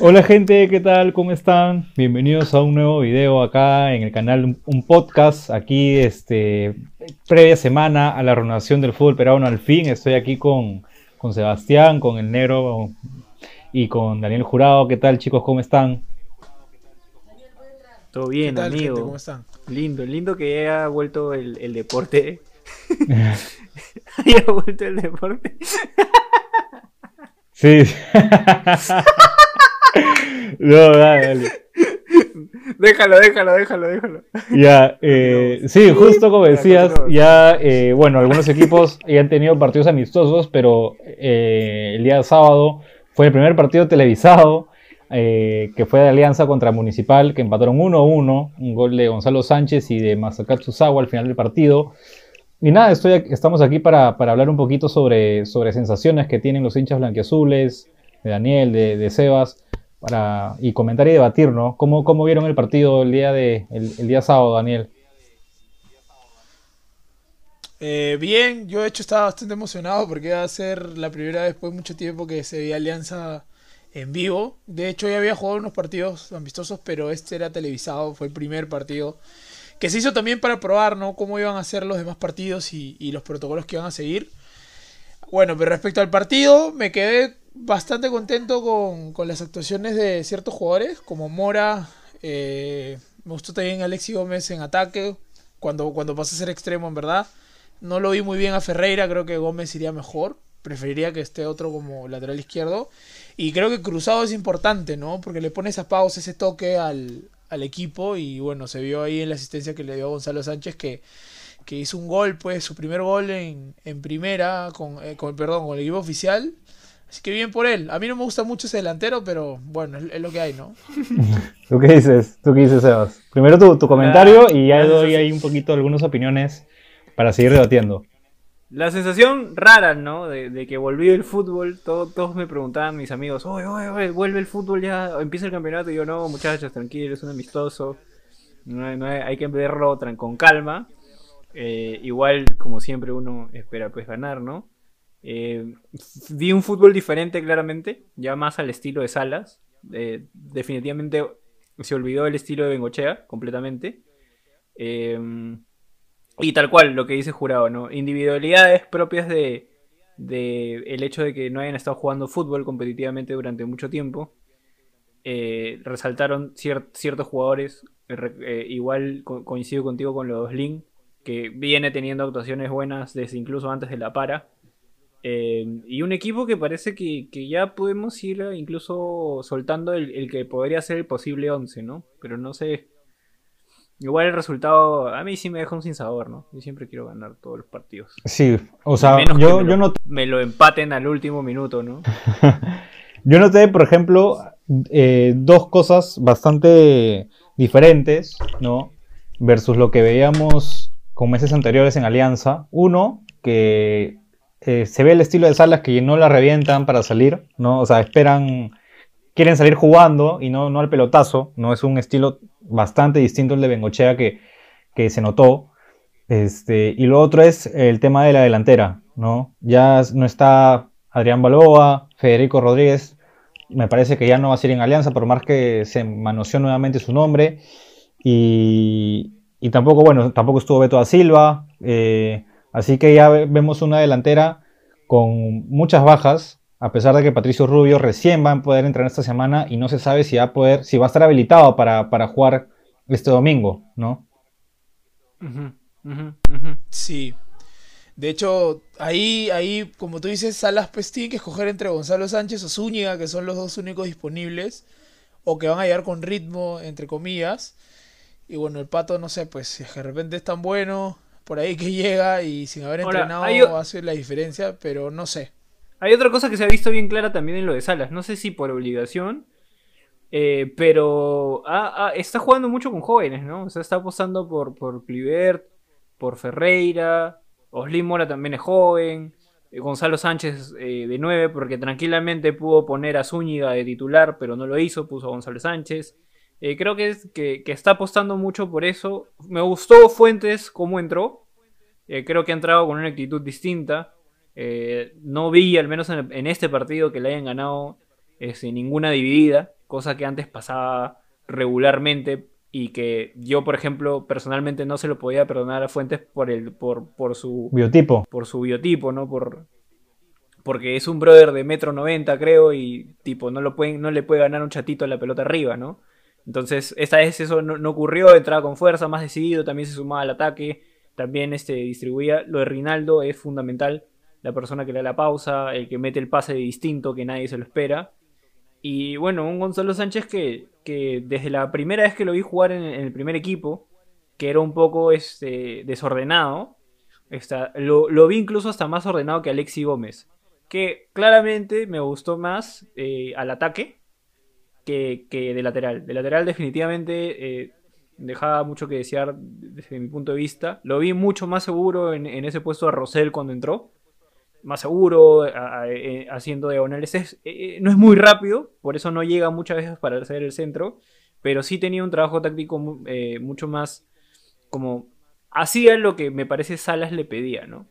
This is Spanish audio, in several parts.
Hola gente, ¿qué tal? ¿Cómo están? Bienvenidos a un nuevo video acá en el canal Un Podcast. Aquí, este, previa semana a la renovación del fútbol peruano al fin. Estoy aquí con, con Sebastián, con el negro y con Daniel Jurado. ¿Qué tal chicos? ¿Cómo están? Todo bien, amigo. ¿Cómo están? Lindo, lindo que haya vuelto el, el deporte. haya vuelto el deporte. sí. no, dale, dale. Déjalo, déjalo, déjalo, déjalo. Ya, eh, sí, justo como decías, ya, eh, bueno, algunos equipos ya han tenido partidos amistosos, pero eh, el día sábado fue el primer partido televisado, que fue de Alianza contra Municipal, que empataron 1-1, un gol de Gonzalo Sánchez y de Masakatsu Sawa al final del partido. Y nada, estoy, estamos aquí para, hablar un poquito sobre, sobre sensaciones que tienen los hinchas blanquiazules, de Daniel, de, de Sebas para y comentar y debatir, ¿no? ¿Cómo, cómo vieron el partido el día, de, el, día sábado, Daniel? Eh, bien, yo de hecho estaba bastante emocionado porque iba a ser la primera vez después de mucho tiempo que se veía Alianza en vivo. De hecho ya había jugado unos partidos amistosos, pero este era televisado, fue el primer partido que se hizo también para probar, ¿no? Cómo iban a ser los demás partidos y, y los protocolos que iban a seguir. Bueno, pero respecto al partido, me quedé bastante contento con, las actuaciones de ciertos jugadores, como Mora. Eh, me gustó también Alexi Gómez en ataque, cuando, cuando pasó a ser extremo, en verdad. No lo vi muy bien a Ferreira, creo que Gómez iría mejor. Preferiría que esté otro como lateral izquierdo. Y creo que Cruzado es importante, ¿no? Porque le pone esa pausa, ese toque al, equipo. Y bueno, se vio ahí en la asistencia que le dio Gonzalo Sánchez que, que hizo un gol, pues su primer gol en, en primera, con, eh, con, perdón, con el equipo oficial. Así que bien por él. A mí no me gusta mucho ese delantero, pero bueno, es, lo que hay, ¿no? ¿Tú qué dices? ¿Tú qué dices, Sebas? Primero tu, comentario y ya doy ahí un poquito algunas opiniones para seguir debatiendo. La sensación rara, ¿no? De, que volvió el fútbol. todos me preguntaban, mis amigos, oye, oye, oye, vuelve el fútbol ya, empieza el campeonato. Y yo, no, muchachos, tranquilos, es un amistoso. No, hay, que verlo con calma. Eh, igual, como siempre, uno espera pues ganar, ¿no? Eh, vi un fútbol diferente claramente, ya más al estilo de Salas. Eh, definitivamente se olvidó el estilo de Bengochea completamente. Eh, y tal cual, lo que dice Jurado, ¿no? Individualidades propias de, el hecho de que no hayan estado jugando fútbol competitivamente durante mucho tiempo. resaltaron ciertos jugadores, igual coincido contigo con los Link, que viene teniendo actuaciones buenas desde incluso antes de la para. Eh, y un equipo que parece que, ya podemos ir incluso soltando el, que podría ser el posible 11, ¿no? Pero no sé. Igual el resultado a mí sí me deja un sabor ¿no? Yo siempre quiero ganar todos los partidos. Sí, o sea, yo, me, lo, no... me lo empaten al último minuto, ¿no? yo noté, por ejemplo, eh, dos cosas bastante diferentes, ¿no? Versus lo que veíamos con meses anteriores en Alianza. Uno, que eh, se ve el estilo de Salas que no la revientan para salir, ¿no? O sea, esperan, quieren salir jugando y no, no al pelotazo, ¿no? Es un estilo bastante distinto al de Bengochea que, que se notó. Este, y lo otro es el tema de la delantera, ¿no? Ya no está Adrián Balboa, Federico Rodríguez, me parece que ya no va a ser en alianza, por más que se manoseó nuevamente su nombre. Y, y tampoco, bueno, tampoco estuvo Beto da Silva. Eh, Así que ya vemos una delantera con muchas bajas, a pesar de que Patricio Rubio recién va a poder entrenar esta semana y no se sabe si va a poder, si va a estar habilitado para, jugar este domingo, ¿no? Sí. De hecho, ahí, ahí, como tú dices, Salas pues que escoger entre Gonzalo Sánchez o Zúñiga, que son los dos únicos disponibles, o que van a llegar con ritmo, entre comillas. Y bueno, el pato, no sé, pues si de repente es tan bueno, por ahí que llega y sin haber entrenado va a hacer la diferencia, pero no sé. Hay otra cosa que se ha visto bien clara también en lo de Salas. No sé si por obligación, eh, pero está jugando mucho con jóvenes, ¿no? O sea, está apostando por, por Clivert, por Ferreira, Oslin Mora también es joven, eh, Gonzalo Sánchez eh, de 9, porque tranquilamente pudo poner a Zúñiga de titular, pero no lo hizo, puso a Gonzalo Sánchez. Eh, creo que, es, que, está apostando mucho por eso. Me gustó Fuentes cómo entró. Eh, creo que ha entrado con una actitud distinta. Eh, no vi, al menos en, este partido, que le hayan ganado sin ninguna dividida. cosa que antes pasaba regularmente y que yo, por ejemplo, personalmente no se lo podía perdonar a Fuentes por, el, por, por su Biotipo. por su biotipo, ¿no? Por, porque es un brother de metro noventa, creo, y tipo, no, lo pueden, no le puede ganar un chatito la pelota arriba, ¿no? Entonces, esta vez eso no, ocurrió, entraba con fuerza, más decidido, también se sumaba al ataque, también este, distribuía. Lo de Rinaldo es fundamental, la persona que le da la pausa, el que mete el pase distinto, que nadie se lo espera. Y bueno, un Gonzalo Sánchez que, que desde la primera vez que lo vi jugar en, en el primer equipo, que era un poco este, desordenado, está, lo, lo vi incluso hasta más ordenado que Alexi Gómez. Que claramente me gustó más eh, al ataque que, de lateral. De lateral definitivamente eh, dejaba mucho que desear desde mi punto de vista. Lo vi mucho más seguro en, ese puesto de Rosell cuando entró. Más seguro, a- a- eh, haciendo diagonales. Es, eh, eh, no es muy rápido, por eso no llega muchas veces para hacer el centro. Pero sí tenía un trabajo táctico mu- eh, mucho más como hacía lo que me parece Salas le pedía, ¿no?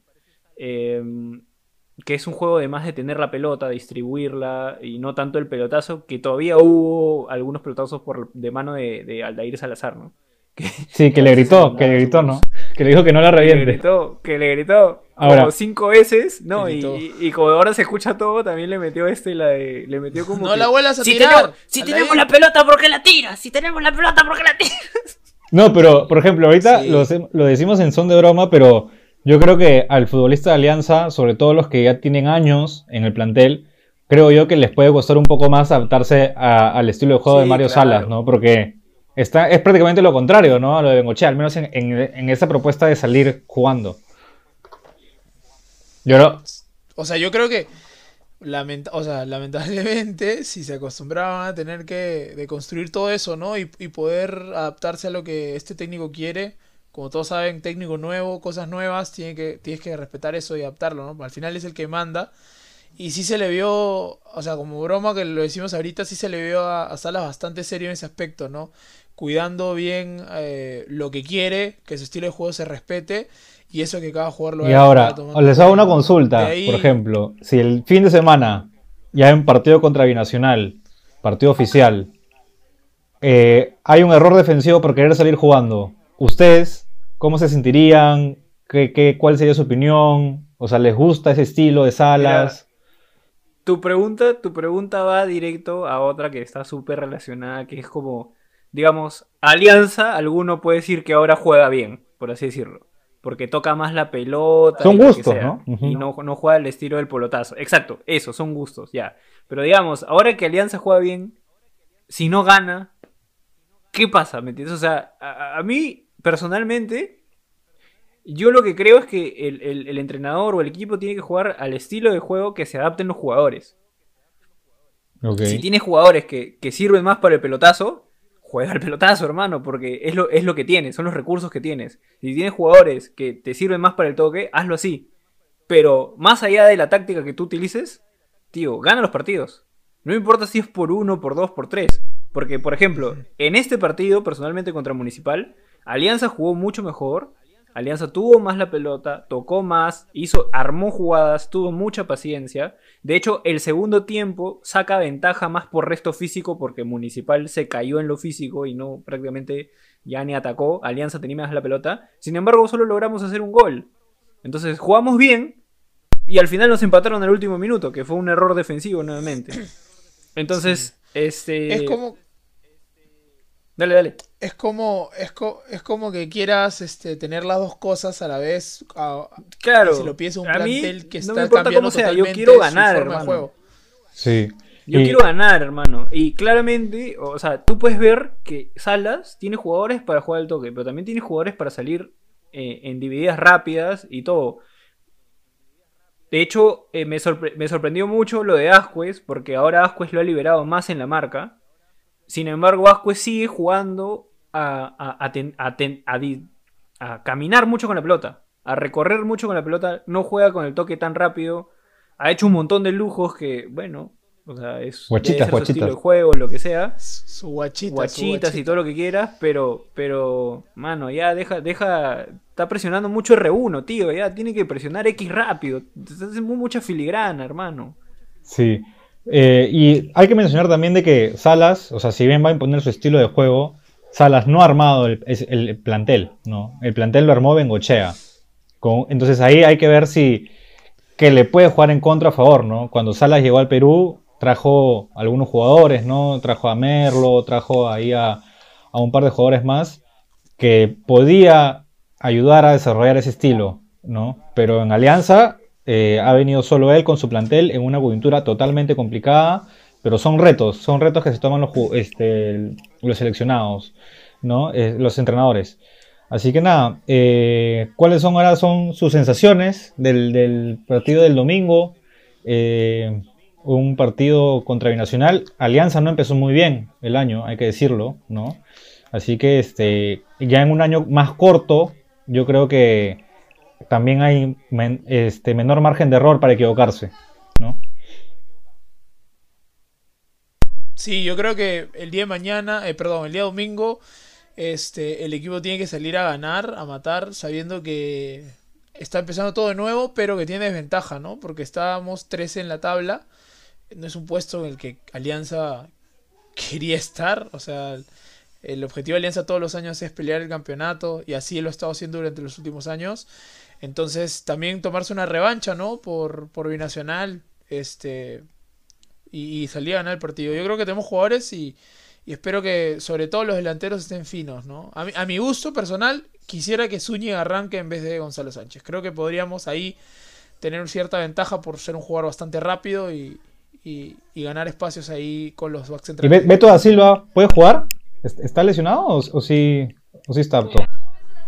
Que es un juego de más de tener la pelota, distribuirla y no tanto el pelotazo, que todavía hubo algunos pelotazos por, de mano de, de Aldair Salazar, ¿no? Que, Sí, que le gritó, que le gritó, ¿no? Que le dijo que no la que le reviente. gritó, que le gritó Ahora- como cinco veces, ¿no? Y, y- como ahora se escucha todo, también le metió este, la de, le metió como No que- la vuelvas a si tirar. tenemos, si Aldair. tenemos la pelota, ¿por qué la tiras? Si tenemos la pelota, ¿por qué la tiras? No, pero, por ejemplo, ahorita Sí. lo, lo decimos en son de broma, pero yo creo que al futbolista de Alianza, sobre todo los que ya tienen años en el plantel, creo yo que les puede costar un poco más adaptarse a- al estilo de juego Sí, de Mario claro. Salas, ¿no? Porque está, es prácticamente lo contrario, ¿no? A lo de Bengochea, al menos en, en- en esa propuesta de salir jugando. Yo no, O sea, yo creo que lamenta- o sea, lamentablemente, si se acostumbraban a tener que de construir todo eso, ¿no? Y, y poder adaptarse a lo que este técnico quiere, como todos saben, técnico nuevo, cosas nuevas, tiene que, tienes que respetar eso y adaptarlo, ¿no? Al final es el que manda. Y sí se le vio, o sea, como broma que lo decimos ahorita, sí se le vio a, a Salas bastante serio en ese aspecto, ¿no? Cuidando bien eh, lo que quiere, que su estilo de juego se respete y eso que cada jugador lo Y ahora, les hago una consulta, ahí- por ejemplo, si el fin de semana ya en partido contra Binacional, partido oficial, eh, hay un error defensivo por querer salir jugando, ¿ustedes cómo se sentirían? ¿Qué, qué, cuál sería su opinión? O sea, ¿les gusta ese estilo de Salas? Tu pregunta, tu pregunta va directo a otra que está súper relacionada, que es como, digamos, Alianza, alguno puede decir que ahora juega bien, por así decirlo. Porque toca más la pelota. Son gustos, sea, ¿no? Y no, no juega el estilo del pelotazo. Exacto, eso, son gustos, ya. Pero digamos, ahora que Alianza juega bien, si no gana, ¿qué pasa? ¿Me entiendes? O sea, a, a mí, personalmente, yo lo que creo es que el, el- el entrenador o el equipo tiene que jugar al estilo de juego que se adapten los jugadores. Si tienes jugadores que, que sirven más para el pelotazo, juega al pelotazo, hermano, porque es lo, es lo que tienes, son los recursos que tienes. Si tienes jugadores que te sirven más para el toque, hazlo así. Pero más allá de la táctica que tú utilices, tío, gana los partidos. No importa si es por uno, por dos, por tres. Porque, por ejemplo, en este partido, personalmente contra Municipal, Alianza jugó mucho mejor. Alianza tuvo más la pelota, tocó más, hizo, armó jugadas, tuvo mucha paciencia. De hecho, el segundo tiempo saca ventaja más por resto físico porque Municipal se cayó en lo físico y no prácticamente ya ni atacó. Alianza tenía más la pelota. Sin embargo, solo logramos hacer un gol. Entonces, jugamos bien y al final nos empataron al último minuto, que fue un error defensivo nuevamente. Entonces, este... Es como, Dale, dale. es como, es, co- es como que quieras este, tener las dos cosas a la vez. a- Claro. si lo piensas un a mí plantel que no está me importa cambiando cómo sea, yo quiero ganar, hermano. juego. Sí. Yo Y- quiero ganar, hermano. Y claramente, o sea, tú puedes ver que Salas tiene jugadores para jugar al toque, pero también tiene jugadores para salir eh, en divididas rápidas y todo. De hecho, eh, me, sorpre- me sorprendió mucho lo de Ascuez, porque ahora Ascuez lo ha liberado más en la marca. Sin embargo, Ascuez sigue jugando a, a- a ten- a ten- a di- a caminar mucho con la pelota, a recorrer mucho con la pelota, no juega con el toque tan rápido, ha hecho un montón de lujos que, bueno, o sea, es Guachitas, su estilo de juego, lo que sea, Su guachita. su guachitas y todo lo que quieras, pero, pero, mano, ya deja, deja, está presionando mucho R1, tío, ya tiene que presionar X rápido, te está haciendo mucha filigrana, hermano. Sí. Eh, y hay que mencionar también de que Salas, o sea, si bien va a imponer su estilo de juego, Salas no ha armado el, el plantel, ¿no? El plantel lo armó Bengochea. Con, entonces ahí hay que ver si que le puede jugar en contra a favor, ¿no? Cuando Salas llegó al Perú, trajo algunos jugadores, ¿no? Trajo a Merlo, trajo ahí a, a un par de jugadores más que podía ayudar a desarrollar ese estilo, ¿no? Pero en Alianza eh, ha venido solo él con su plantel en una coyuntura totalmente complicada, pero son retos, son retos que se toman los, este, seleccionados. Eh, los entrenadores. Así que nada, eh, ¿cuáles son ahora son sus sensaciones del, partido del domingo? un partido contra Binacional. Alianza no empezó muy bien el año, hay que decirlo, ¿no? Así que este, ya en un año más corto, yo creo que también hay este, menor margen de error para equivocarse, ¿no? Sí, yo creo que el día de mañana, eh, perdón, el día domingo, este, el equipo tiene que salir a ganar, a matar, sabiendo que está empezando todo de nuevo, pero que tiene desventaja, ¿no? Porque estábamos 13 en la tabla, no es un puesto en el que Alianza quería estar, o sea, el objetivo de Alianza todos los años es pelear el campeonato y así lo ha estado haciendo durante los últimos años. Entonces también tomarse una revancha, ¿no? Por, por Binacional este, y, salir a ganar el partido. Yo creo que tenemos jugadores y, espero que sobre todo los delanteros estén finos, ¿no? A mi, a mi gusto personal quisiera que Zúñiga arranque en vez de Gonzalo Sánchez. Creo que podríamos ahí tener cierta ventaja por ser un jugador bastante rápido y, ganar espacios ahí con los backs centrales. ¿Y Beto da Silva puede jugar? ¿Está lesionado o, o, sí, o sí está apto?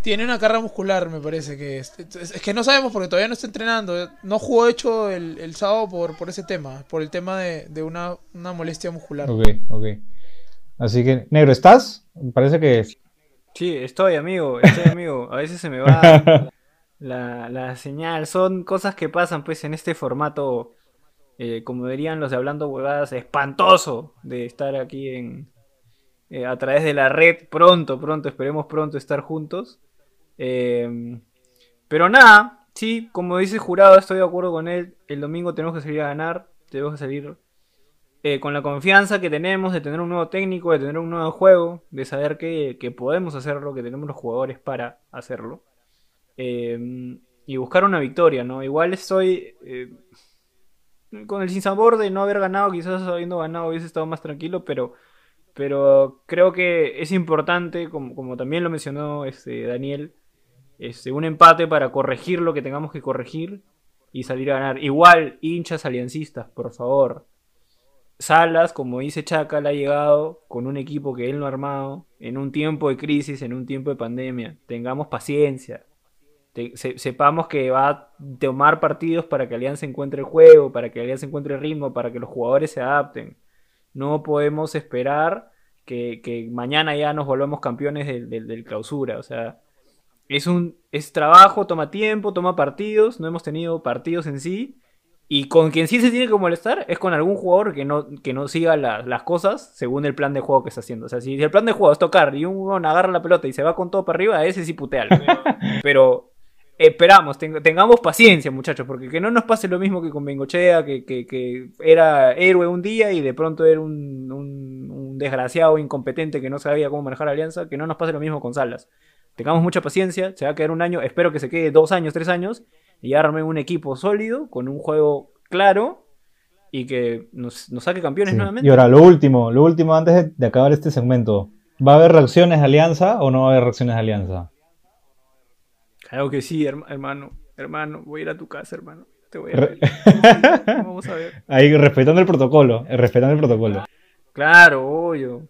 Tiene una carga muscular, me parece que es. Es que no sabemos porque todavía no está entrenando. No jugó hecho el, sábado por, por ese tema, por el tema de, una, molestia muscular. Ok, ok. Así que, Negro, ¿estás? Parece que... Sí, estoy, amigo, estoy, amigo. A veces se me va la, la señal. Son cosas que pasan, pues, en este formato, eh, como dirían los de Hablando Huevadas, espantoso de estar aquí en, eh, a través de la red pronto, pronto, esperemos pronto estar juntos. Em, pero nada, sí, como dice Jurado, estoy de acuerdo con él. El domingo tenemos que salir a ganar, tenemos que salir eh, con la confianza que tenemos de tener un nuevo técnico, de tener un nuevo juego, de saber que, podemos hacerlo, que tenemos los jugadores para hacerlo. Em, y buscar una victoria, ¿no? Igual estoy eh, con el sinsabor de no haber ganado, quizás habiendo ganado hubiese estado más tranquilo, pero pero creo que es importante, como, como también lo mencionó este, Daniel, este, un empate para corregir lo que tengamos que corregir y salir a ganar. Igual, hinchas aliancistas, por favor. Salas, como dice Chacal, ha llegado con un equipo que él no ha armado, en un tiempo de crisis, en un tiempo de pandemia. Tengamos paciencia. sepamos que va a tomar partidos para que Alianza encuentre el juego, para que Alianza encuentre el ritmo, para que los jugadores se adapten. No podemos esperar que, mañana ya nos volvamos campeones del, clausura. O sea, es un es trabajo, toma tiempo, toma partidos. No hemos tenido partidos en sí. Y con quien sí se tiene que molestar es con algún jugador que no, que no siga las cosas según el plan de juego que está haciendo. O sea, si el plan de juego es tocar y un agarra la pelota y se va con todo para arriba, ese sí putealo. Pero esperamos, tengamos paciencia, muchachos, porque que no nos pase lo mismo que con Bengochea, que, que, era héroe un día y de pronto era un, un, desgraciado incompetente que no sabía cómo manejar la alianza, que no nos pase lo mismo con Salas. Tengamos mucha paciencia, se va a quedar un año, espero que se quede dos años, tres años, y arme un equipo sólido, con un juego claro, y que nos, saque campeones nuevamente. Y ahora, lo último, lo último antes de acabar este segmento. ¿Va a haber reacciones de alianza o no va a haber reacciones de alianza? Claro que sí, hermano. Hermano, voy a ir a tu casa, hermano. Te voy a ver. Vamos a ver. Ahí, respetando el protocolo. Eh, respetando el protocolo. Claro, obvio.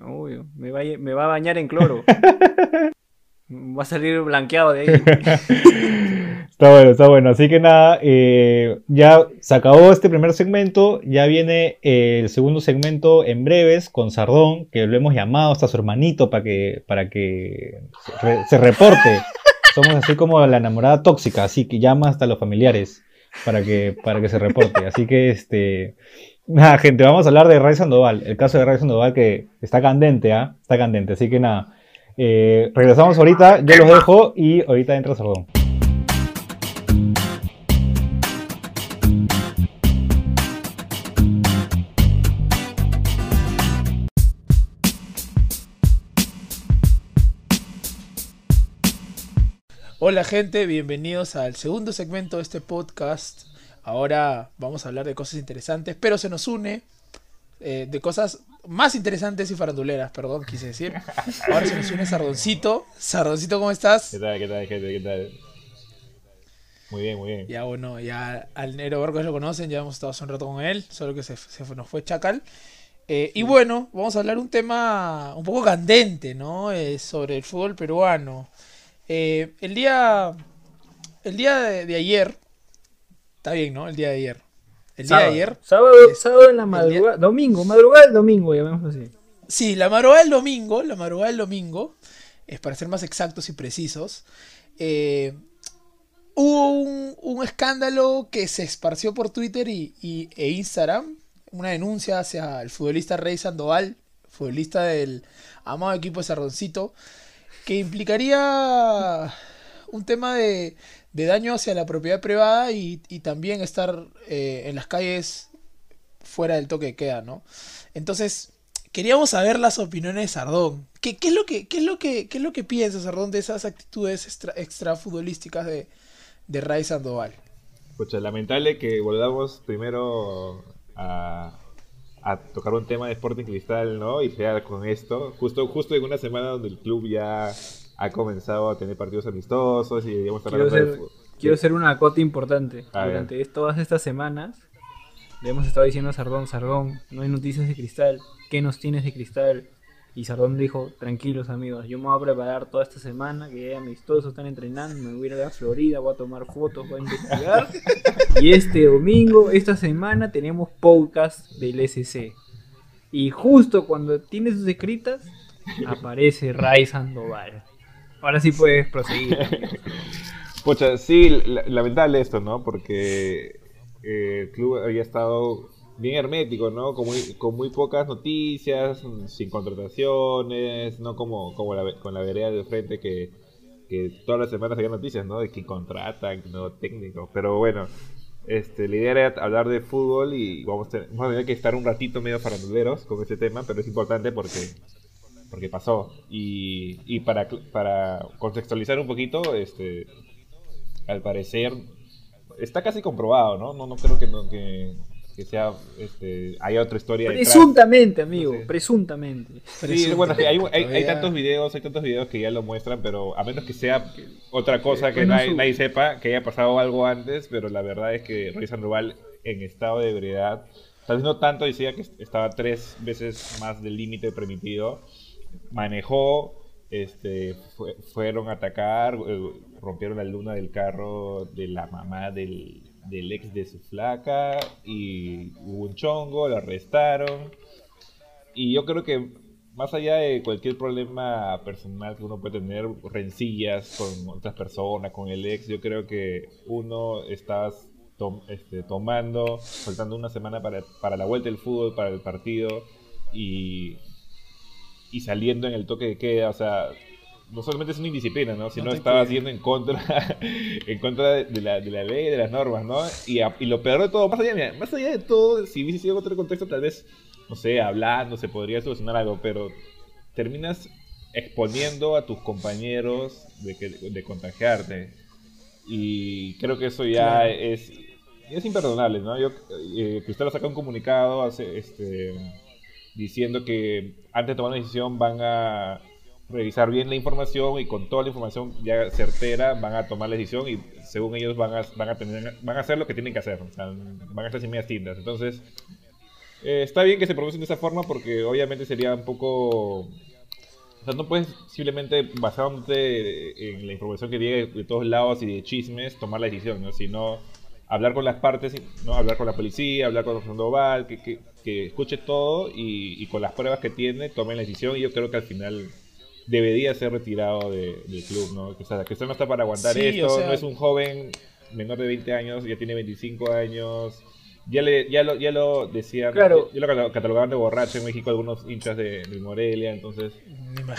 Obvio. Me va, me va a bañar en cloro. va a salir blanqueado de ahí. está bueno, está bueno. Así que nada, eh, ya se acabó este primer segmento. Ya viene el segundo segmento en breves con Sardón, que lo hemos llamado hasta su hermanito para que, para que se reporte. Somos así como la enamorada tóxica, así que llama hasta los familiares para que, para que se reporte. Así que, este, nada, gente, vamos a hablar de Ray Sandoval. El caso de Ray Sandoval que está candente, ¿ah? Está candente. Así que nada, eh, regresamos ahorita, yo los dejo y ahorita entra Sordón. Hola gente, bienvenidos al segundo segmento de este podcast. Ahora vamos a hablar de cosas interesantes, pero se nos une eh, de cosas más interesantes y faranduleras, perdón, quise decir. Ahora se nos une Sardoncito. Sardoncito, ¿cómo estás? ¿Qué tal, qué tal, gente? ¿Qué tal? Muy bien, muy bien. Ya bueno, ya al Nero Vargas lo conocen, ya hemos estado hace un rato con él, solo que se, se fue- nos fue Chacal. Eh, y bueno, vamos a hablar un tema un poco candente, ¿no? Eh, sobre el fútbol peruano. Eh, el día, el día de, de ayer, está bien, ¿no? El día de ayer. El día de ayer, Sábado, es- sábado en la día- madrugada. Domingo, madrugada del domingo, llamémoslo así. Sí, la madrugada del domingo, la madrugada del domingo, es para ser más exactos y precisos, eh, hubo un, un escándalo que se esparció por Twitter y, y- e Instagram, una denuncia hacia el futbolista Rey Sandoval, futbolista del amado equipo de Sardoncito, que implicaría un tema de, de daño hacia la propiedad privada y, y también estar eh, en las calles fuera del toque de queda, ¿no? Entonces, queríamos saber las opiniones de Sardón. ¿Qué, es lo que, es lo que, es lo que piensa Sardón de esas actitudes extra, extra futbolísticas de, de Ray Sandoval? Pucha, lamentable que volvamos primero a, a tocar un tema de Sporting Cristal, ¿no? Y sea con esto, justo, justo en una semana donde el club ya ha comenzado a tener partidos amistosos y digamos Quiero fútbol. quiero hacer una cota importante. A. Durante todas estas semanas le hemos estado diciendo a Sardón, Sardón, no hay noticias de cristal, ¿qué nos tienes de cristal? Y Sardón dijo, tranquilos amigos, yo me voy a preparar toda esta semana, que amistosos están entrenando, me voy a ir a la Florida, voy a tomar fotos, voy a investigar. y este domingo, esta semana, tenemos podcast del SC. Y justo cuando tienes sus escritas, aparece Ray Sandoval. Ahora sí puedes proseguir. Pucha, sí, la- lamentable esto, ¿no? Porque eh, el club había estado bien hermético, ¿no? Con muy, con muy pocas noticias, sin contrataciones, no como, como la, con la vereda de frente que, que todas las semanas había noticias, ¿no? De que contratan, nuevo técnico. Pero bueno, este, la idea era hablar de fútbol y vamos a, tener, vamos a tener que estar un ratito medio faranduleros con este tema, pero es importante porque porque pasó. Y, y para, para contextualizar un poquito, este, al parecer está casi comprobado, ¿no? No, no creo que, no, que, que sea, este, haya otra historia detrás. Presuntamente, amigo, No sé. presuntamente. Sí, bueno, hay, hay- hay tantos videos, hay tantos videos que ya lo muestran, pero a menos que sea otra cosa que nadie, nadie sepa, que haya pasado algo antes, pero la verdad es que Rey Sandoval en estado de ebriedad, tal vez no tanto, decía que estaba tres veces más del límite permitido, manejó, este, fue- fueron a atacar, eh, rompieron la luna del carro de la mamá del, del ex de su flaca y hubo un chongo, lo arrestaron. Y yo creo que más allá de cualquier problema personal que uno puede tener, rencillas con otras personas, con el ex, yo creo que uno está este, tomando, faltando una semana para, para la vuelta del fútbol, para el partido y, y saliendo en el toque de queda, o sea, no solamente es una indisciplina, ¿no? sino te estaba haciendo en contra, en contra de la, de la ley, de las normas, ¿no? Y, a- y lo peor de todo, más allá, mira, más allá de todo, si hubiese sido otro contexto, tal vez, no sé, hablando, se podría solucionar algo, pero terminas exponiendo a tus compañeros de, que, de contagiarte. Y creo que eso ya Claro. es, es imperdonable, ¿no? Yo, eh, Cristal saca un comunicado hace, este, diciendo que antes de tomar una decisión van a revisar bien la información y con toda la información ya certera van a tomar la decisión y según ellos van a, van a, tener, van a hacer lo que tienen que hacer, van a estar sin medias tintas. Entonces, eh, está bien que se pronuncien de esa forma porque obviamente sería un poco... O sea, no puedes simplemente basándote en la información que llega de todos lados y de chismes tomar la decisión, ¿no? Sino hablar con las partes, ¿no? Hablar con la policía, hablar con Sandoval, que, que, que escuche todo y, y con las pruebas que tiene tomen la decisión y yo creo que al final debería ser retirado de- del club, ¿no? O sea, que usted no está para aguantar Sí, esto, o sea- no es un joven menor de 20 años, ya tiene 25 años. Ya, le, ya, lo, ya lo decían, Claro. ya lo catalo- catalogaban de borracho en México algunos hinchas de, de Morelia, entonces...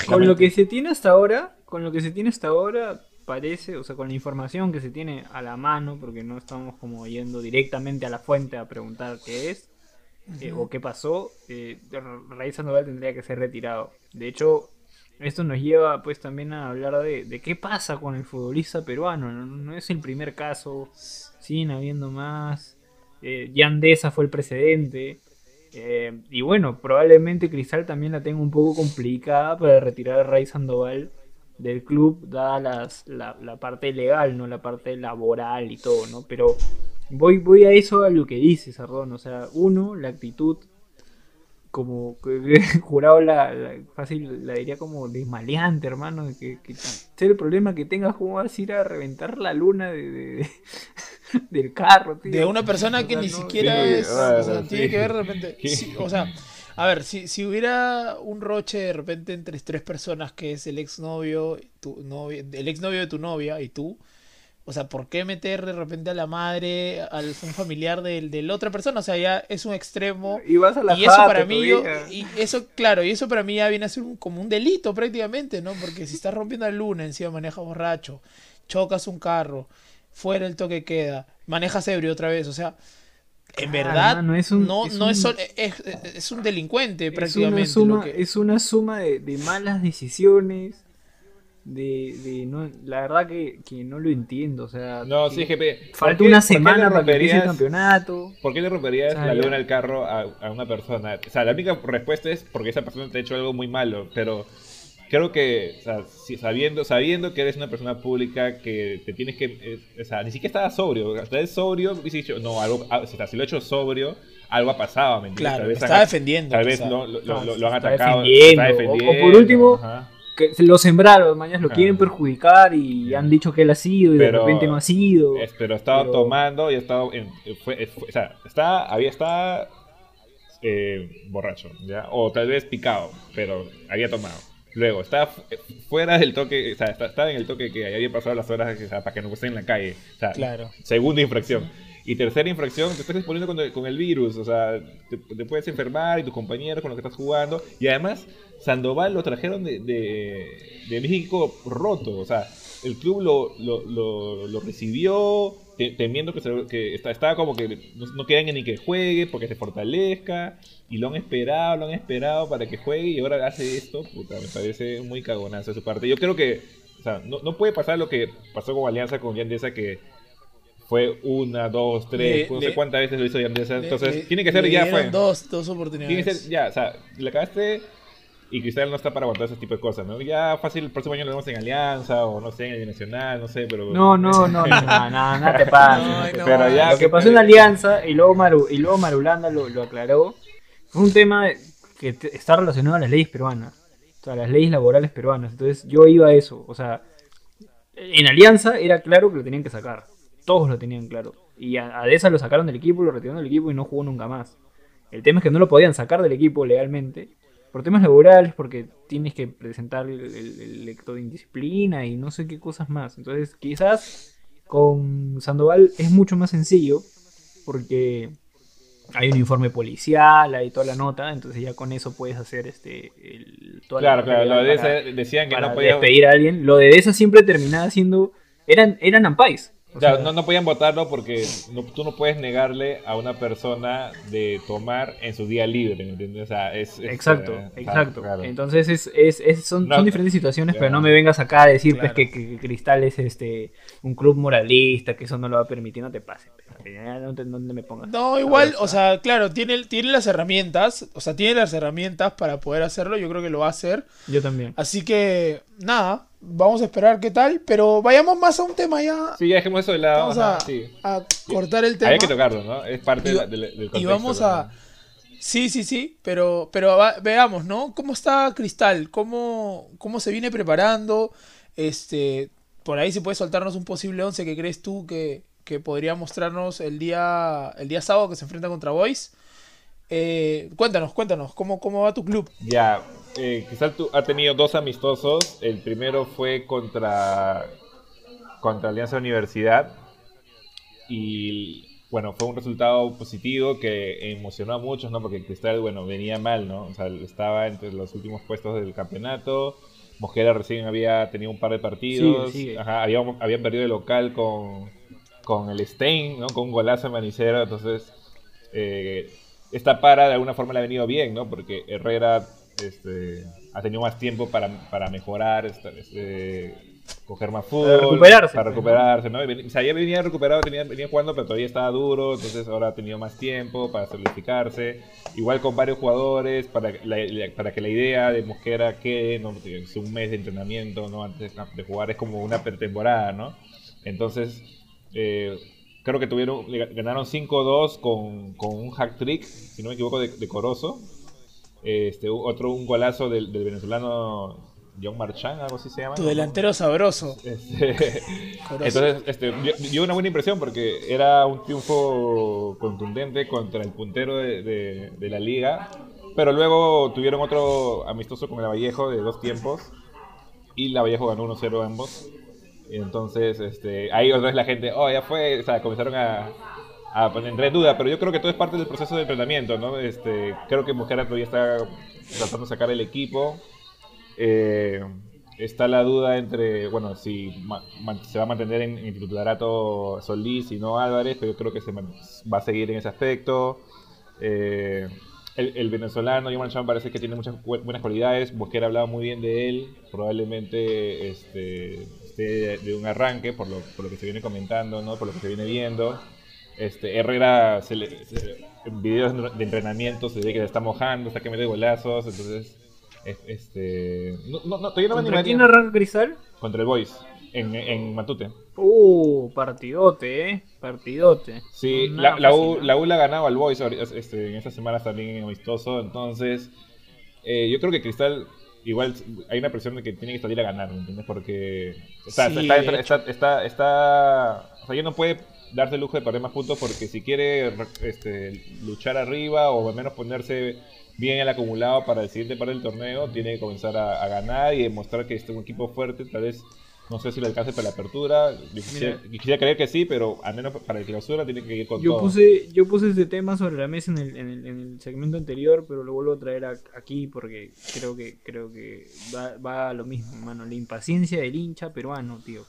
Con lo que se tiene hasta ahora, con lo que se tiene hasta ahora, parece, o sea, con la información que se tiene a la mano, porque no estamos como yendo directamente a la fuente a preguntar qué es eh, o qué pasó, eh, Rey Sandoval tendría que ser retirado. De hecho, esto nos lleva pues también a hablar de, de qué pasa con el futbolista peruano. No, no es el primer caso, siguen habiendo más. Eh, Yandesa fue el precedente. Eh, y bueno, probablemente Cristal también la tenga un poco complicada para retirar a Ray Sandoval del club, dada las, la, la, parte legal, no la parte laboral y todo, ¿no? Pero voy, voy a eso, a lo que dice Sardón. O sea, uno, la actitud como jurado la, la, fácil la diría como desmaleante hermano que, que ser el problema que tengas cómo vas a ir a reventar la luna de, de, de del carro tío. de una persona que O sea, ni no, siquiera sí, es ah, o sea, sí. tiene que ver de repente sí, o sea a ver si, si hubiera un roche de repente entre tres personas que es el exnovio tu novia el exnovio de tu novia y tú o sea, ¿por qué meter de repente a la madre, al un familiar del, de la otra persona? O sea, ya es un extremo. y vas a la Y eso para mí, yo, y eso, claro, y eso para mí ya viene a ser un- como un delito prácticamente, ¿no? Porque si estás rompiendo la luna, encima manejas borracho, chocas un carro, fuera el toque queda, manejas ebrio otra vez, o sea, en Claro, verdad mano, es un- no, es no es, un- sol- es, es- es un delincuente es una prácticamente. suma, lo que- es una suma de, de malas decisiones de, de no, la verdad que, que no lo entiendo o sea No, sí, GP. ¿por falta qué- una semana para que empiece el campeonato ¿Por qué le romperías O sea, la luna al carro a, a una persona? O sea, la única respuesta es porque esa persona te ha hecho algo muy malo, pero creo que, o sea, si- sabiendo, sabiendo que eres una persona pública, que te tienes que, eh, o sea, ni siquiera estaba sobrio, hasta es sobrio, hubiese dicho, no, algo, ah, o sea, si lo he hecho sobrio, algo ha pasado, ¿me entiendes? Claro, Tal vez estaba han- defendiendo. Tal vez sea, lo, lo- claro, lo- lo han está atacado, defendiendo, está o- o por último, ajá. que se lo sembraron mañana lo quieren perjudicar y han dicho que él ha sido y Pero- de repente no ha sido Es- pero estaba Pero- tomando y estaba en, fue, fue- o sea, está, había estaba eh, borracho, ¿ya? O tal vez picado, pero había tomado. Luego, estaba fu- fuera del toque, o sea, está- estaba en el toque que había pasado las horas o sea, para que no esté en la calle. O sea, Claro. segunda infracción. Y tercera infracción, te estás exponiendo con el, con el virus, o sea, te, te puedes enfermar y tus compañeros con los que estás jugando. Y además, Sandoval lo trajeron de, de, de México roto, o sea, el club lo, lo, lo, lo recibió te- temiendo que, se- que está- estaba como que no, no querían ni que juegue porque se fortalezca. Y lo han esperado, lo han esperado para que juegue y ahora hace esto, puta, me parece muy cagonazo de su parte. Yo creo que, o sea, no, no puede pasar lo que pasó con Alianza con Yandesa que fue una, dos, tres, Le- no le- sé cuántas veces lo hizo Yandesa. Entonces, le- tiene que ser ya fue. Dos, dos Tiene oportunidades. que ser ya, o sea, le acabaste y Cristal no está para aguantar ese tipo de cosas, ¿no? Ya fácil, el próximo año lo vemos en Alianza o no sé, en el Nacional, no sé, pero. no no no no no, no, no te pases no Pero ya, lo que pasó en Alianza y luego Maru, y luego Marulanda lo, lo aclaró fue un tema que está relacionado a las leyes peruanas o sea, las leyes laborales peruanas entonces yo iba a eso o sea en Alianza era claro que lo tenían que sacar todos lo tenían claro y a, a Deza lo sacaron del equipo lo retiraron del equipo y no jugó nunca más el tema es que no lo podían sacar del equipo legalmente por temas laborales, porque tienes que presentar el, el, el lecto de indisciplina y no sé qué cosas más. Entonces, quizás con Sandoval es mucho más sencillo, porque hay un informe policial, hay toda la nota, entonces ya con eso puedes hacer este el, toda la Claro, claro, lo de ese decían que para, no para podían. despedir a alguien. Lo de esa siempre terminaba siendo... Eran, eran ampais. O sea, no, no podían votarlo porque no- tú no puedes negarle a una persona de tomar en su día libre, ¿me entiendes? O sea, es, es- Exacto, eh, exacto. claro. Entonces es, es, es- son, No, son diferentes situaciones, pero no me vengas acá a decir pues, Claro. que, que- que Cristal es este un club moralista, que eso no lo va a permitir, no te pases. ya No te, no te me pongas. No, igual, o sea, claro, tiene, tiene las herramientas, o sea, tiene las herramientas para poder hacerlo, yo creo que lo va a hacer. Yo también. Así que, nada, vamos a esperar qué tal, pero vayamos más a un tema ya. Sí, ya dejemos eso de lado. Vamos ajá, a, sí. a cortar el tema. Hay que tocarlo, ¿no? Es parte Y de del, del Y contexto, vamos ¿no? a... Sí, sí, sí, pero, pero veamos, ¿no? ¿Cómo está Cristal? ¿Cómo, ¿Cómo se viene preparando? Este, por ahí si puedes soltarnos un posible 11 que crees tú que, que podría mostrarnos el día, el día sábado que se enfrenta contra Boys. Eh, cuéntanos, cuéntanos, ¿cómo, ¿cómo va tu club? Ya, eh, ha tenido dos amistosos. El primero fue contra, contra Alianza Universidad. Y bueno, fue un resultado positivo que emocionó a muchos, ¿no? Porque Cristal, bueno, venía mal, ¿no? O sea, estaba entre los últimos puestos del campeonato. Mosquera recién había tenido un par de partidos. Sigue, sigue. Ajá, habían, habían perdido el local con, con el Stein, ¿no? Con un golazo en Manicero. Entonces, eh, esta para de alguna forma le ha venido bien, ¿no? Porque Herrera este, ha tenido más tiempo para, para mejorar, esta- este, coger más Para fútbol. recuperarse, Para pues, recuperarse, ¿no? Ven- O sea, ya venía recuperado, tenía, venía jugando, pero todavía estaba duro, entonces ahora ha tenido más tiempo para solidificarse. Igual con varios jugadores, para, que la- la- para que la idea de Mosquera quede, ¿no? Es un mes de entrenamiento, ¿no? Antes de jugar es como una pretemporada, ¿no? Entonces, eh, creo que tuvieron, ganaron 5-2 con, con un hack trick, si no me equivoco, de, de Corozo. Este, otro un golazo del, del venezolano John Marchán, algo así se llama. Tu ¿no? delantero sabroso. Este, entonces, este, dio, dio una buena impresión porque era un triunfo contundente contra el puntero de, de- de la liga. Pero luego tuvieron otro amistoso con el Vallejo de dos tiempos. Y la Vallejo ganó 1-0 ambos. Entonces, este, ahí otra vez la gente, oh, ya fue, o sea, comenzaron a, poner en duda. Pero yo creo que todo es parte del proceso de entrenamiento, ¿no? Este, creo que Mosquera todavía está tratando de sacar el equipo. Eh, está la duda entre, bueno, si se va a mantener en, en titularato Solís y no Álvarez, pero yo creo que se va a seguir en ese aspecto. Eh, el, venezolano, Yoman Chan, parece que tiene muchas bu- buenas cualidades. Mosquera hablaba muy bien de él. Probablemente este, esté de, un arranque, por lo, por lo que se viene comentando, ¿no? por lo que se viene viendo. Este, Herrera, se le- se- en videos de entrenamiento, se ve que se está mojando, está que mete golazos. Entonces, es- este, no, no, no, todavía no me ¿Contra animaría. quién arranca Cristal? Contra el Boys, en, en Matute. Uh, partidote, eh. Partidote. Sí, No, la, la, U, la U la ha ganado al Boys este, en estas semanas también en amistoso. Entonces, eh, yo creo que Cristal, igual hay una presión de que tiene que salir a ganar, ¿me entiendes? Porque está, Sí, está, está, está, está- está- O sea, ya no puede darse el lujo de perder más puntos porque si quiere re- este, luchar arriba o al menos ponerse bien el acumulado para el siguiente par del torneo, tiene que comenzar a, a ganar y demostrar que este es un equipo fuerte, tal vez. No sé si le alcance para la apertura. Quisiera, creer que sí, pero al menos para el clausura tiene que ir con Yo todo. puse, yo puse este tema sobre la mesa en el, en el, en el segmento anterior, pero lo vuelvo a traer a- aquí porque creo que creo que va, va a lo mismo, mano. La impaciencia del hincha peruano, tío.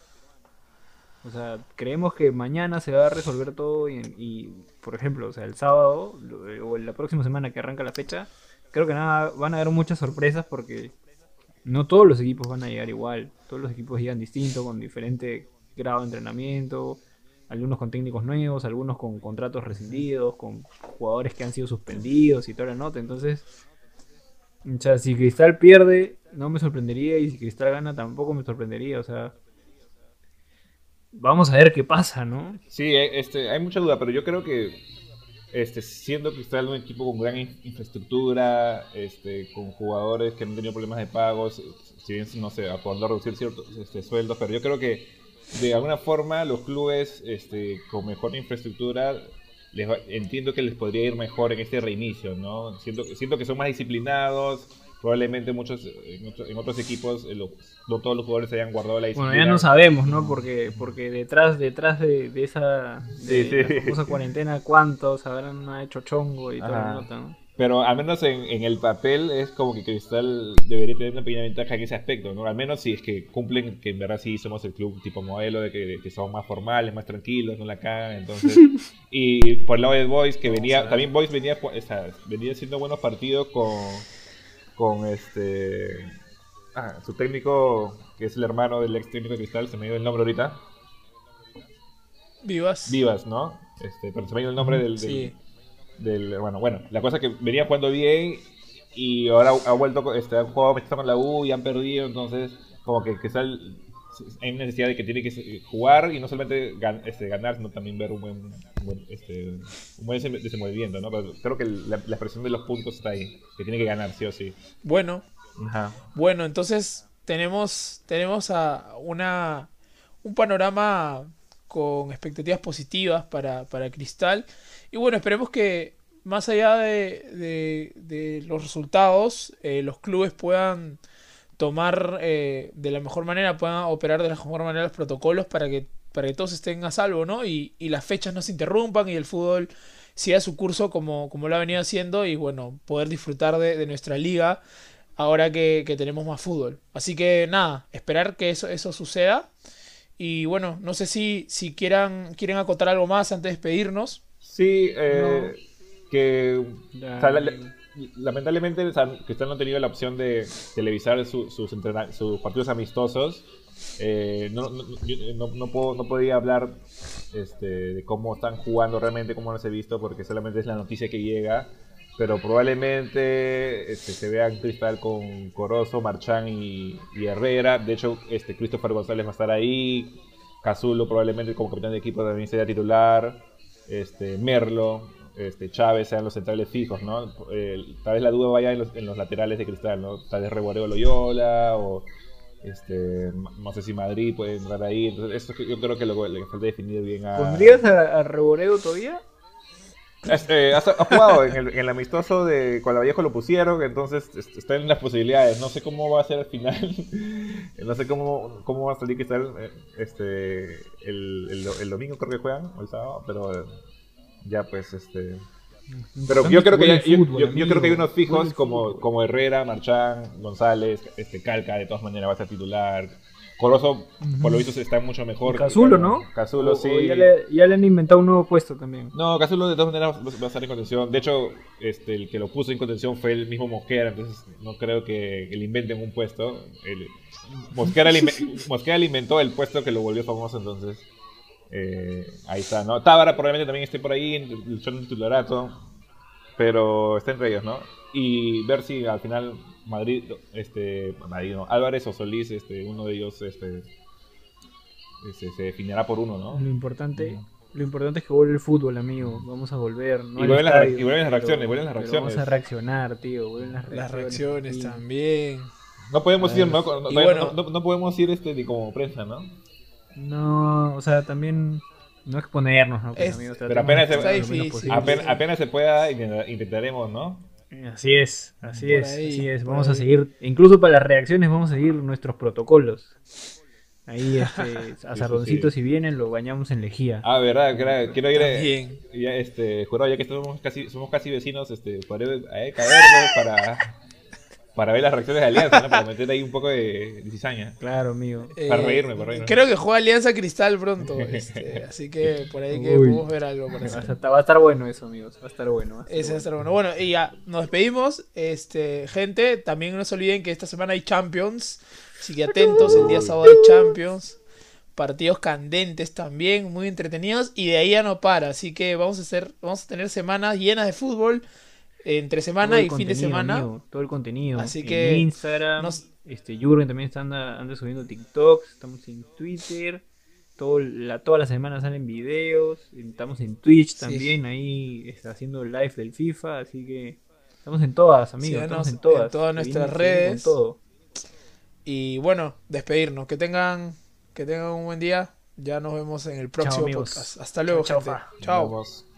O sea, creemos que mañana se va a resolver todo y, y, por ejemplo, o sea, el sábado lo- o la próxima semana que arranca la fecha, creo que nada, van a haber muchas sorpresas porque no todos los equipos van a llegar igual. Todos los equipos llegan distintos, con diferente grado de entrenamiento. Algunos con técnicos nuevos, algunos con contratos rescindidos, con jugadores que han sido suspendidos y toda la nota. Entonces, o sea, si Cristal pierde, no me sorprendería. Y si Cristal gana, tampoco me sorprendería. O sea, vamos a ver qué pasa, ¿no? Sí, eh, este, hay mucha duda, pero yo creo que este, siendo Cristal un equipo con gran in- infraestructura, este, con jugadores que no han tenido problemas de pagos, si bien no sé, acordó reducir ciertos este, sueldos, pero yo creo que de alguna forma los clubes este, con mejor infraestructura les va- entiendo que les podría ir mejor en este reinicio, ¿no? Siento, siento que son más disciplinados. Probablemente muchos en otros, en otros equipos eh, lo- no todos los jugadores hayan guardado la disciplina. Bueno, ya no sabemos, ¿no? Porque, porque detrás, detrás de, de esa de Sí, sí. la famosa cuarentena, ¿cuántos habrán hecho chongo y toda la nota, ¿no? Pero al menos en, en el papel es como que Cristal debería tener una pequeña ventaja en ese aspecto, ¿no? Al menos si es que cumplen que en verdad sí somos el club tipo modelo, de que, de que somos más formales, más tranquilos, no la cagan, entonces... y por el lado de Boys, que venía, también Boys venía, o sea, venía haciendo buenos partidos con, con este... Ah, su técnico, que es el hermano del ex técnico de Cristal, se me dio el nombre ahorita. Vivas. Vivas, ¿no? Este, pero se me dio el nombre del, del- Sí. del- bueno, bueno, la cosa es que venía jugando bien y ahora ha vuelto, este, ha jugado con la U y han perdido, entonces como que, que sal- hay necesidad de que tiene que se- jugar y no solamente gan- este, ganar, sino también ver un buen, un buen, este, un buen desenvolvimiento, ¿no? Pero creo que la, la expresión de los puntos está ahí, que tiene que ganar sí o sí. Bueno, Ajá. Bueno, entonces tenemos, tenemos a una, un panorama con expectativas positivas para, para Cristal. Y bueno, esperemos que más allá de, de- de los resultados, eh, los clubes puedan tomar eh, de la mejor manera, puedan operar de la mejor manera los protocolos para que, para que todos estén a salvo, ¿no? Y, y las fechas no se interrumpan y el fútbol siga su curso como, como lo ha venido haciendo y bueno, poder disfrutar de, de nuestra liga ahora que, que tenemos más fútbol. Así que nada, esperar que eso, eso suceda. Y bueno, no sé si, si quieran, quieren acotar algo más antes de despedirnos. Sí, eh, que... o sea, la- la- lamentablemente o sea, Cristal no ha tenido la opción de televisar su- sus, partidos amistosos. Eh, no, puedo, no podía hablar este, de cómo están jugando realmente, cómo los he visto, porque solamente es la noticia que llega. Pero probablemente este, se vean Cristal con Corozo, Marchán y, Herrera. De hecho, este, Christopher González va a estar ahí. Cazulo probablemente como capitán de equipo también sería titular. Este, Merlo, este, Chávez sean los centrales fijos, ¿no? Eh, tal vez la duda vaya en los, en los laterales de Cristal, ¿no? Tal vez Reboreo Loyola o este, no sé si Madrid puede entrar ahí. Entonces, eso que- yo creo que lo, le falta definir bien a... ¿Pondrías a, a Reboreo todavía? Este, ha, ha jugado en el, en el amistoso de con la Vallejo lo pusieron, entonces est- está en las posibilidades. No sé cómo va a ser al final. no sé cómo, cómo va a salir Cristal eh, este, el, el, el domingo creo que juegan, o el sábado, pero eh, ya pues este... Pero yo creo que ya- yo, yo- yo creo que hay unos fijos como, como Herrera, Marchán, González, este Calca de todas maneras va a ser titular. Corozo, por lo visto, está mucho mejor. Cazulo, ¿no? Cazulo, O- sí. o ya, le, ya le han inventado un nuevo puesto también. No, Cazulo de todas maneras va a estar en contención. De hecho, este, el que lo puso en contención fue el mismo Mosquera, entonces no creo que, le inventen un puesto. El- Mosquera, le, Mosquera le inventó el puesto que lo volvió famoso, entonces eh, ahí está, ¿no? Tábara probablemente también esté por ahí luchando el titularato, pero está entre ellos, ¿no? Y ver si al final Madrid, este, Madrid, no, Álvarez o Solís, este, uno de ellos, este, este, se definirá por uno, ¿no? Lo importante, lo importante es que vuelve el fútbol, amigo. Vamos a volver. No Y vuelven las estadio, re- y vuelven las pero- reacciones, vuelven las reacciones. Vamos a reaccionar, tío. Vuelven las reacciones. Las reacciones sí. también. No podemos ir, ¿no? No- bueno- no- no podemos ir este, ni como prensa, ¿no? No, o sea, también no exponernos, ¿no? Pues, Es- amigos, pero apenas se- difícil. Apenas, apenas se pueda, intenta- intentaremos, ¿no? Así es, así Por es, ahí, así es. Vamos a seguir, incluso para las reacciones vamos a seguir nuestros protocolos. Ahí, este, a Sardoncito sí. si vienen lo bañamos en lejía. Ah, verdad, quiero ir. También. Ya, este, jurado, ya que estamos casi, somos casi vecinos, este, podré eh, caer ¿no? para, para ver las reacciones de Alianza, ¿no? Para meter ahí un poco de, de cizaña. Claro, amigo. Para reírme, para reírme. Eh, Creo que juega Alianza Cristal pronto. este, así que por ahí que Uy. podemos ver algo por Va a, eso. estar, va a estar bueno eso, amigos. Va a estar bueno. va a estar Ese va a bueno. estar bueno. Bueno, y ya nos despedimos. Este, gente, también no se olviden que esta semana hay Champions. Así que atentos, el día sábado hay Champions. Partidos candentes también, muy entretenidos. Y de ahí ya no para. Así que vamos a hacer, vamos a tener semanas llenas de fútbol. Entre semana y fin de semana. amigo, todo el contenido. Así En que Instagram, nos- este Jurgen también está anda, anda subiendo TikToks, estamos en Twitter, todo la, todas las semanas salen videos, estamos en Twitch Sí. también, ahí está haciendo el live del FIFA, así que estamos en todas, amigos, Síganos estamos en todas. en todas nuestras redes. todo. Y bueno, despedirnos. Que tengan, que tengan un buen día. Ya nos vemos en el próximo podcast. Hasta luego, Chao, gente. chao,